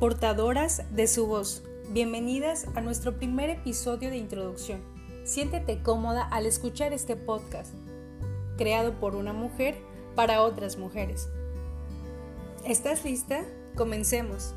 Portadoras de su voz, bienvenidas a nuestro primer episodio de introducción. Siéntete cómoda al escuchar este podcast, creado por una mujer para otras mujeres. ¿Estás lista? Comencemos.